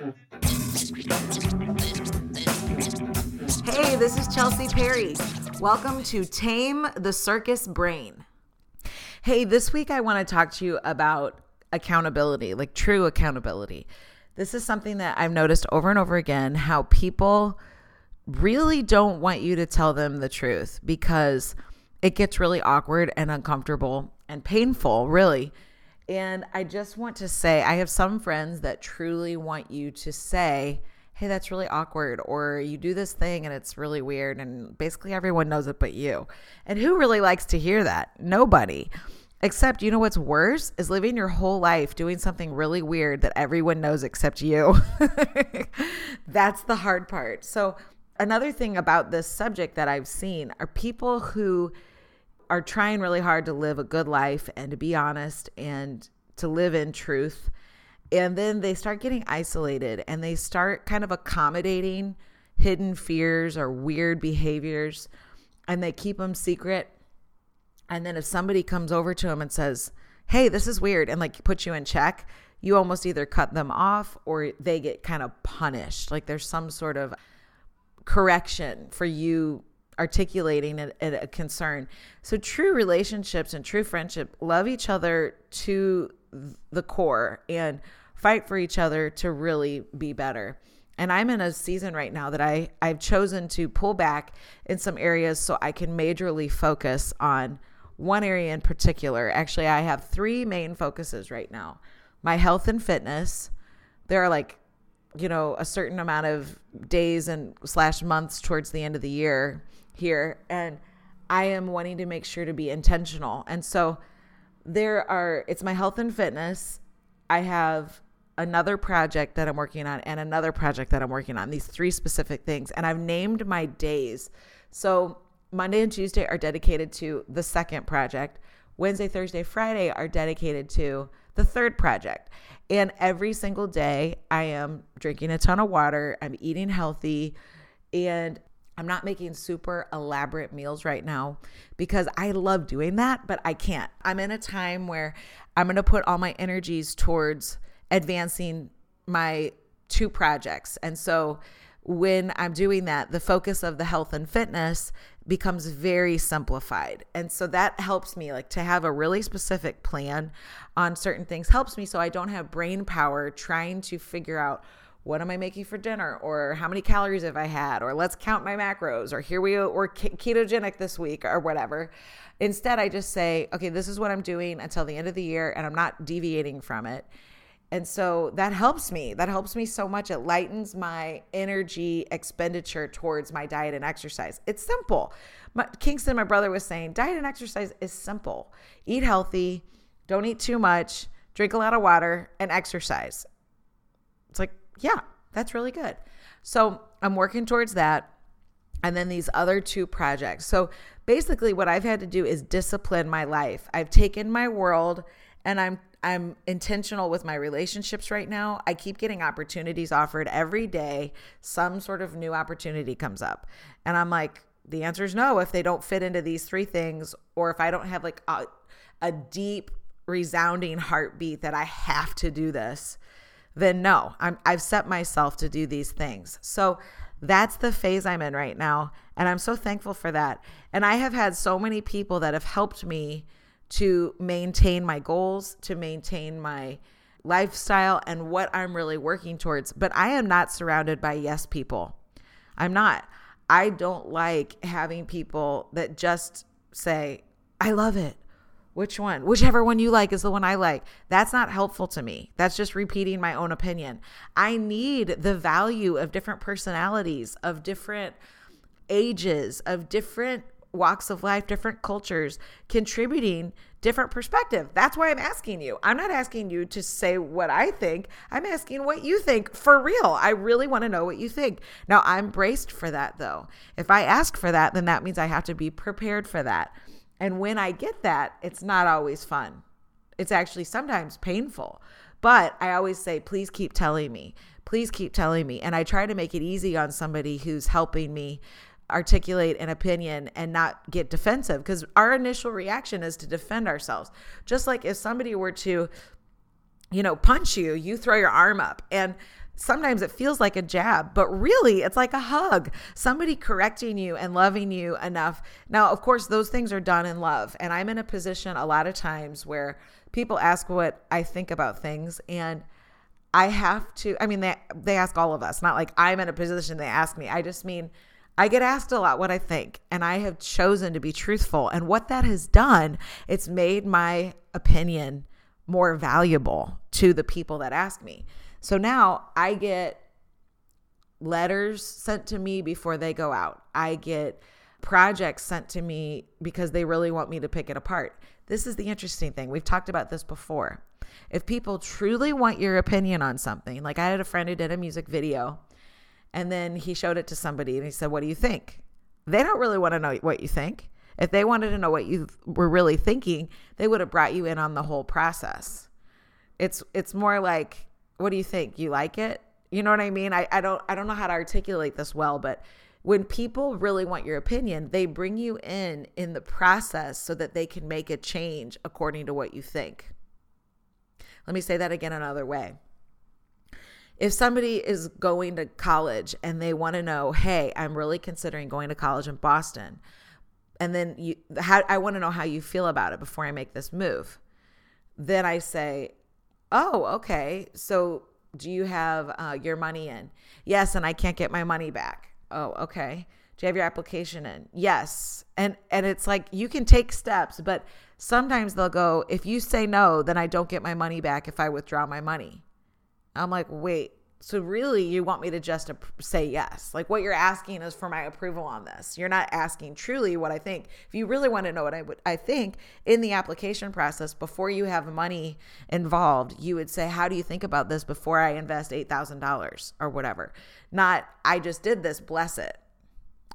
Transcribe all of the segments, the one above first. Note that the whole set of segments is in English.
Hey, this is Chelsea Perry. Welcome to Tame the Circus Brain. Hey, this week I want to talk to you about accountability, like true accountability. This is something that I've noticed over and over again how people really don't want you to tell them the truth because it gets really awkward and uncomfortable and painful, really. And I just want to say, I have some friends that truly want you to say, hey, that's really awkward, or you do this thing and it's really weird, and basically everyone knows it but you. And who really likes to hear that? Nobody. Except, you know what's worse is living your whole life doing something really weird that everyone knows except you. That's the hard part. So, another thing about this subject that I've seen are people who are trying really hard to live a good life and to be honest and to live in truth. And then they start getting isolated and they start kind of accommodating hidden fears or weird behaviors and they keep them secret. And then if somebody comes over to them and says, Hey, this is weird, and like puts you in check, you almost either cut them off or they get kind of punished. Like there's some sort of correction for you articulating a, concern. So true relationships and true friendship love each other to the core and fight for each other to really be better. And I'm in a season right now that I I've chosen to pull back in some areas so I can majorly focus on one area in particular. Actually, I have three main focuses right now. My health and fitness. There are like you know a certain amount of days and slash months towards the end of the year here and i am wanting to make sure to be intentional. And so there are it's my health and fitness. I have another project that i'm working on and another project that i'm working on these three specific things and i've named my days. So monday and tuesday are dedicated to the second project. Wednesday thursday friday are dedicated to the third project. And every single day, I am drinking a ton of water, I'm eating healthy, and I'm not making super elaborate meals right now because I love doing that, but I can't. I'm in a time where I'm going to put all my energies towards advancing my two projects. And so when I'm doing that, the focus of the health and fitness becomes very simplified. And so that helps me like to have a really specific plan on certain things helps me so I don't have brain power trying to figure out what am I making for dinner or how many calories have I had or let's count my macros or here we are we're ketogenic this week or whatever. Instead, I just say, okay, this is what I'm doing until the end of the year and I'm not deviating from it. And so that helps me. That helps me so much. It lightens my energy expenditure towards my diet and exercise. It's simple. My, Kingston, my brother, was saying diet and exercise is simple. Eat healthy, don't eat too much, drink a lot of water, and exercise. It's like, yeah, that's really good. So I'm working towards that. And then these other two projects. So basically, what I've had to do is discipline my life. I've taken my world and I'm I'm intentional with my relationships right now. I keep getting opportunities offered every day. Some sort of new opportunity comes up. And I'm like, the answer is no if they don't fit into these three things, or if I don't have like a, a deep, resounding heartbeat that I have to do this, then no, I'm, I've set myself to do these things. So that's the phase I'm in right now. And I'm so thankful for that. And I have had so many people that have helped me to maintain my goals, to maintain my lifestyle and what I'm really working towards. But I am not surrounded by yes people. I'm not. I don't like having people that just say, I love it. Which one? Whichever one you like is the one I like. That's not helpful to me. That's just repeating my own opinion. I need the value of different personalities, of different ages, of different walks of life, different cultures, contributing different perspective. That's why I'm asking you. I'm not asking you to say what I think. I'm asking what you think for real. I really want to know what you think. Now, I'm braced for that though. If I ask for that, then that means I have to be prepared for that. And when I get that, it's not always fun. It's actually sometimes painful. But I always say, please keep telling me. Please keep telling me. And I try to make it easy on somebody who's helping me articulate an opinion and not get defensive because our initial reaction is to defend ourselves. Just like if somebody were to, you know, punch you, you throw your arm up. And sometimes it feels like a jab, but really it's like a hug. Somebody correcting you and loving you enough. Now, of course, those things are done in love. And I'm in a position a lot of times where people ask what I think about things and I have to I mean they they ask all of us, not like I'm in a position they ask me. I just mean I get asked a lot what I think, and I have chosen to be truthful. And what that has done, it's made my opinion more valuable to the people that ask me. So now I get letters sent to me before they go out. I get projects sent to me because they really want me to pick it apart. This is the interesting thing. We've talked about this before. If people truly want your opinion on something, like I had a friend who did a music video and then he showed it to somebody and he said, What do you think? They don't really want to know what you think. If they wanted to know what you were really thinking, they would have brought you in on the whole process. It's it's more like, what do you think? You like it? You know what I mean? I, I don't I don't know how to articulate this well, but when people really want your opinion, they bring you in in the process so that they can make a change according to what you think. Let me say that again another way if somebody is going to college and they want to know, hey, I'm really considering going to college in Boston, and then you, how, I want to know how you feel about it before I make this move. Then I say, oh, okay. So do you have uh, your money in? Yes, and I can't get my money back. Oh, okay. Do you have your application in? Yes. And and it's like you can take steps, but sometimes they'll go, if you say no, then I don't get my money back if I withdraw my money. I'm like, wait, so really you want me to just say yes? Like what you're asking is for my approval on this. You're not asking truly what I think. If you really want to know what I would I think in the application process before you have money involved, you would say, "How do you think about this before I invest $8,000 or whatever?" Not, "I just did this, bless it."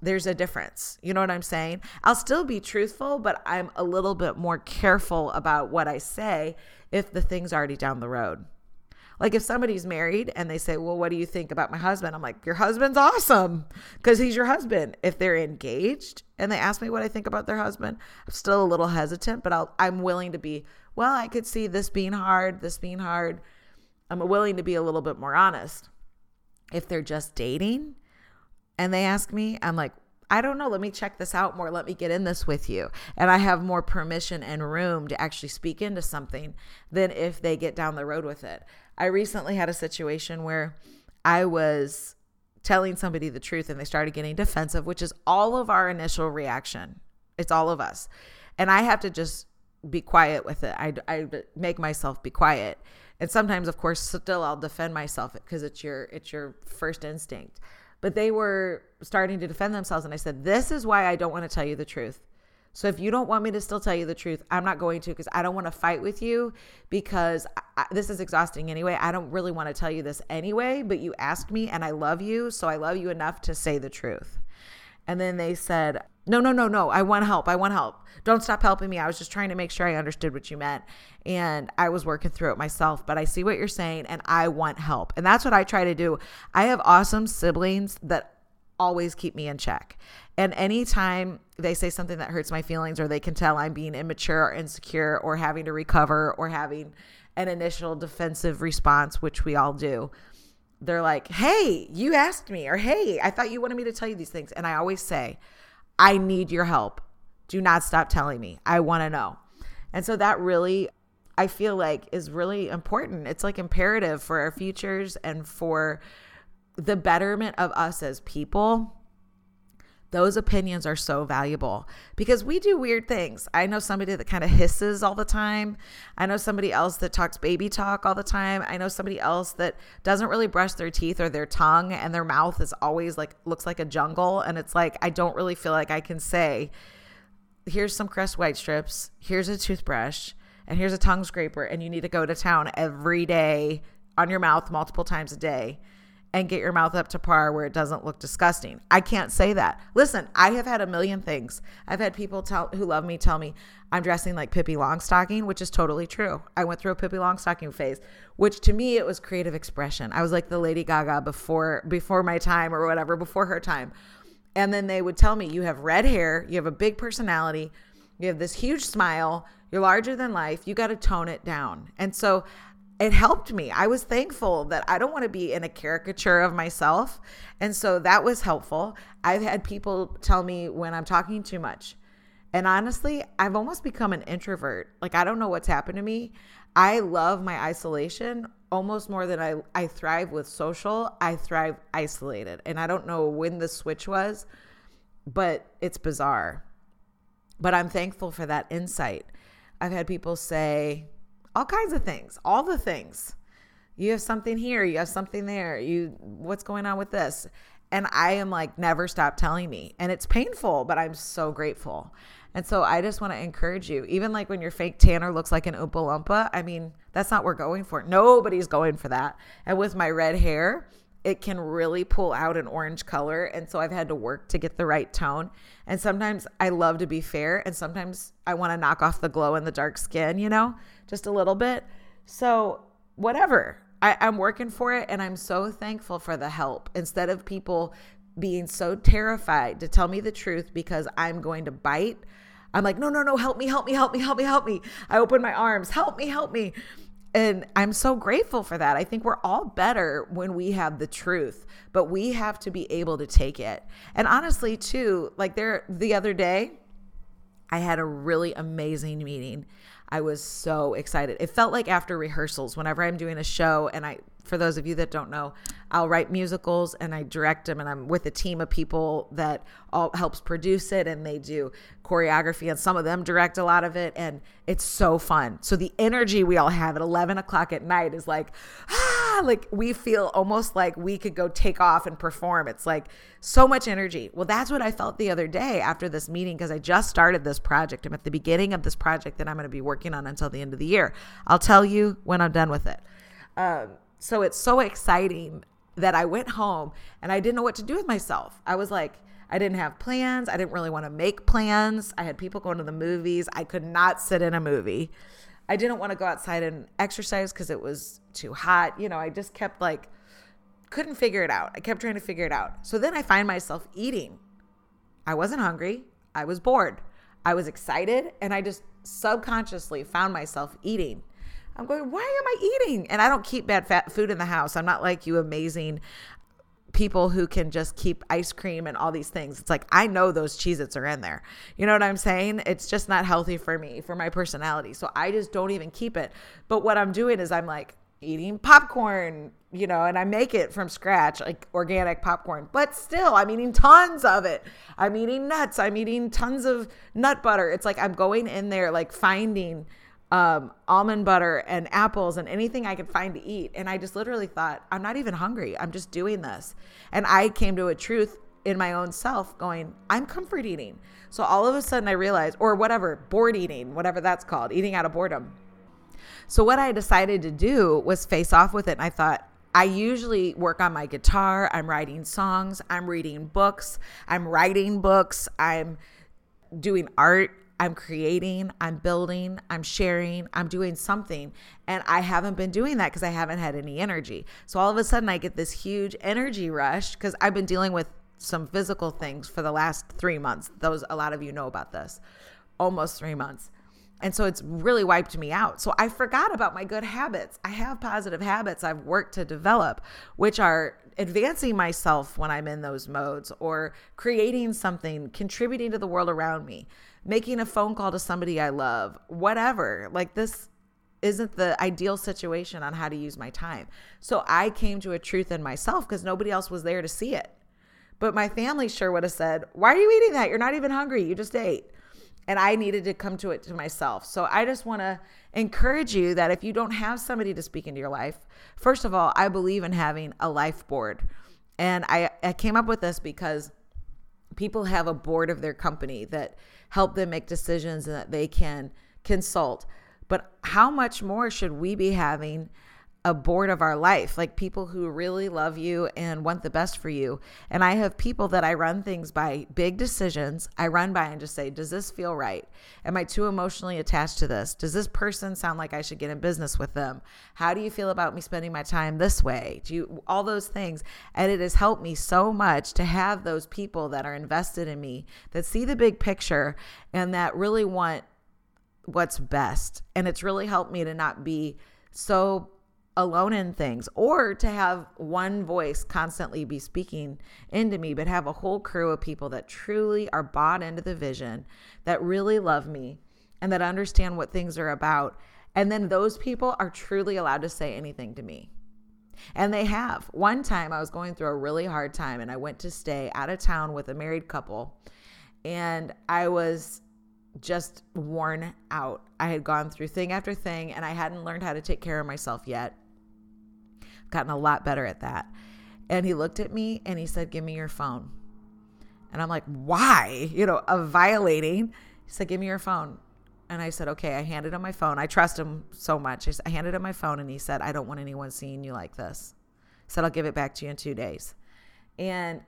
There's a difference. You know what I'm saying? I'll still be truthful, but I'm a little bit more careful about what I say if the thing's already down the road. Like if somebody's married and they say, "Well, what do you think about my husband?" I'm like, "Your husband's awesome because he's your husband." If they're engaged and they ask me what I think about their husband, I'm still a little hesitant, but I'll, I'm willing to be, "Well, I could see this being hard, this being hard." I'm willing to be a little bit more honest. If they're just dating and they ask me, I'm like, I don't know. Let me check this out more. Let me get in this with you. And I have more permission and room to actually speak into something than if they get down the road with it. I recently had a situation where I was telling somebody the truth and they started getting defensive, which is all of our initial reaction. It's all of us. And I have to just be quiet with it. I, I make myself be quiet. And sometimes, of course, still I'll defend myself because it's your it's your first instinct but they were starting to defend themselves. And I said, This is why I don't want to tell you the truth. So if you don't want me to still tell you the truth, I'm not going to because I don't want to fight with you because I, this is exhausting anyway. I don't really want to tell you this anyway, but you asked me and I love you. So I love you enough to say the truth. And then they said, No, no, no, no. I want help. I want help. Don't stop helping me. I was just trying to make sure I understood what you meant. And I was working through it myself, but I see what you're saying and I want help. And that's what I try to do. I have awesome siblings that always keep me in check. And anytime they say something that hurts my feelings or they can tell I'm being immature or insecure or having to recover or having an initial defensive response, which we all do, they're like, hey, you asked me, or hey, I thought you wanted me to tell you these things. And I always say, I need your help. Do not stop telling me. I want to know. And so that really, I feel like, is really important. It's like imperative for our futures and for the betterment of us as people those opinions are so valuable because we do weird things. I know somebody that kind of hisses all the time. I know somebody else that talks baby talk all the time. I know somebody else that doesn't really brush their teeth or their tongue and their mouth is always like looks like a jungle and it's like I don't really feel like I can say here's some Crest white strips, here's a toothbrush, and here's a tongue scraper and you need to go to town every day on your mouth multiple times a day and get your mouth up to par where it doesn't look disgusting. I can't say that. Listen, I have had a million things. I've had people tell who love me tell me I'm dressing like Pippi Longstocking, which is totally true. I went through a Pippi Longstocking phase, which to me it was creative expression. I was like the Lady Gaga before before my time or whatever, before her time. And then they would tell me you have red hair, you have a big personality, you have this huge smile, you're larger than life, you got to tone it down. And so it helped me. I was thankful that I don't want to be in a caricature of myself. And so that was helpful. I've had people tell me when I'm talking too much. And honestly, I've almost become an introvert. Like, I don't know what's happened to me. I love my isolation almost more than I, I thrive with social. I thrive isolated. And I don't know when the switch was, but it's bizarre. But I'm thankful for that insight. I've had people say all kinds of things, all the things. You have something here, you have something there. You what's going on with this? And I am like never stop telling me. And it's painful, but I'm so grateful. And so I just want to encourage you, even like when your fake tanner looks like an Oompa Loompa, I mean, that's not what we're going for. Nobody's going for that. And with my red hair, it can really pull out an orange color. And so I've had to work to get the right tone. And sometimes I love to be fair. And sometimes I want to knock off the glow in the dark skin, you know, just a little bit. So, whatever. I, I'm working for it. And I'm so thankful for the help. Instead of people being so terrified to tell me the truth because I'm going to bite, I'm like, no, no, no, help me, help me, help me, help me, help me. I open my arms, help me, help me. And I'm so grateful for that. I think we're all better when we have the truth, but we have to be able to take it. And honestly, too, like there the other day, I had a really amazing meeting. I was so excited. It felt like after rehearsals, whenever I'm doing a show, and I, for those of you that don't know, I'll write musicals and I direct them, and I'm with a team of people that all helps produce it, and they do choreography, and some of them direct a lot of it, and it's so fun. So the energy we all have at 11 o'clock at night is like, ah, like we feel almost like we could go take off and perform. It's like so much energy. Well, that's what I felt the other day after this meeting because I just started this project. I'm at the beginning of this project that I'm going to be working on until the end of the year. I'll tell you when I'm done with it. Um, so it's so exciting that I went home and I didn't know what to do with myself. I was like, I didn't have plans. I didn't really want to make plans. I had people going to the movies. I could not sit in a movie. I didn't want to go outside and exercise because it was too hot. You know, I just kept like, couldn't figure it out. I kept trying to figure it out. So then I find myself eating. I wasn't hungry. I was bored. I was excited and I just subconsciously found myself eating. I'm going, why am I eating? And I don't keep bad fat food in the house. I'm not like you amazing people who can just keep ice cream and all these things. It's like I know those Cheez Its are in there. You know what I'm saying? It's just not healthy for me, for my personality. So I just don't even keep it. But what I'm doing is I'm like eating popcorn, you know, and I make it from scratch, like organic popcorn. But still, I'm eating tons of it. I'm eating nuts. I'm eating tons of nut butter. It's like I'm going in there, like finding um, almond butter and apples and anything I could find to eat. And I just literally thought, I'm not even hungry. I'm just doing this. And I came to a truth in my own self going, I'm comfort eating. So all of a sudden I realized, or whatever, bored eating, whatever that's called, eating out of boredom. So what I decided to do was face off with it. And I thought, I usually work on my guitar. I'm writing songs. I'm reading books. I'm writing books. I'm doing art I'm creating, I'm building, I'm sharing, I'm doing something. And I haven't been doing that because I haven't had any energy. So all of a sudden, I get this huge energy rush because I've been dealing with some physical things for the last three months. Those, a lot of you know about this, almost three months. And so it's really wiped me out. So I forgot about my good habits. I have positive habits I've worked to develop, which are advancing myself when I'm in those modes or creating something, contributing to the world around me making a phone call to somebody I love, whatever. Like this isn't the ideal situation on how to use my time. So I came to a truth in myself because nobody else was there to see it. But my family sure would have said, Why are you eating that? You're not even hungry. You just ate. And I needed to come to it to myself. So I just want to encourage you that if you don't have somebody to speak into your life, first of all, I believe in having a life board. And I, I came up with this because people have a board of their company that help them make decisions and that they can consult. But how much more should we be having a board of our life, like people who really love you and want the best for you. And I have people that I run things by big decisions. I run by and just say, Does this feel right? Am I too emotionally attached to this? Does this person sound like I should get in business with them? How do you feel about me spending my time this way? Do you all those things? And it has helped me so much to have those people that are invested in me, that see the big picture and that really want what's best. And it's really helped me to not be so alone in things or to have one voice constantly be speaking into me, but have a whole crew of people that truly are bought into the vision, that really love me, and that understand what things are about. And then those people are truly allowed to say anything to me. And they have. One time I was going through a really hard time and I went to stay out of town with a married couple and I was just worn out. I had gone through thing after thing and I hadn't learned how to take care of myself yet. Gotten a lot better at that. And he looked at me and he said, Give me your phone. And I'm like, Why? You know, of violating. He said, Give me your phone. And I said, Okay. I handed him my phone. I trust him so much. I handed him my phone and he said, I don't want anyone seeing you like this. He said, I'll give it back to you in two days. And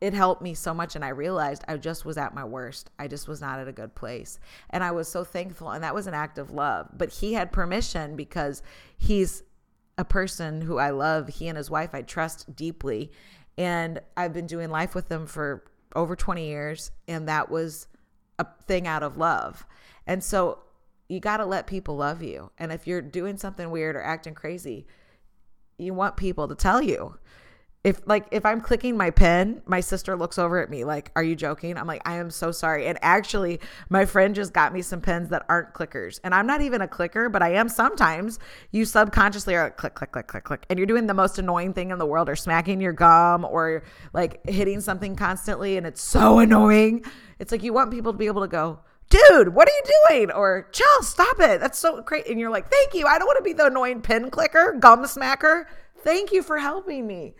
it helped me so much and i realized i just was at my worst i just was not at a good place and i was so thankful and that was an act of love but he had permission because he's a person who i love he and his wife i trust deeply. And i've been doing life with them for over 20 years and that was a thing out of love. And so you got to let people love you. And if you're doing something weird or acting crazy you want people to tell you if like if i'm clicking my pen my sister looks over at me like are you joking i'm like i am so sorry and actually my friend just got me some pens that aren't clickers and i'm not even a clicker but i am sometimes you subconsciously are like click click click click click and you're doing the most annoying thing in the world or smacking your gum or like hitting something constantly and it's so annoying it's like you want people to be able to go dude, what are you doing? Or, chill, stop it. That's so great. And you're like, thank you. I don't want to be the annoying pen clicker, gum smacker. Thank you for helping me.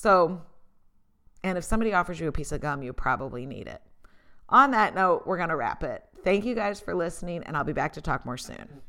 So, and if somebody offers you a piece of gum, you probably need it. On that note, we're going to wrap it. Thank you guys for listening, and I'll be back to talk more soon.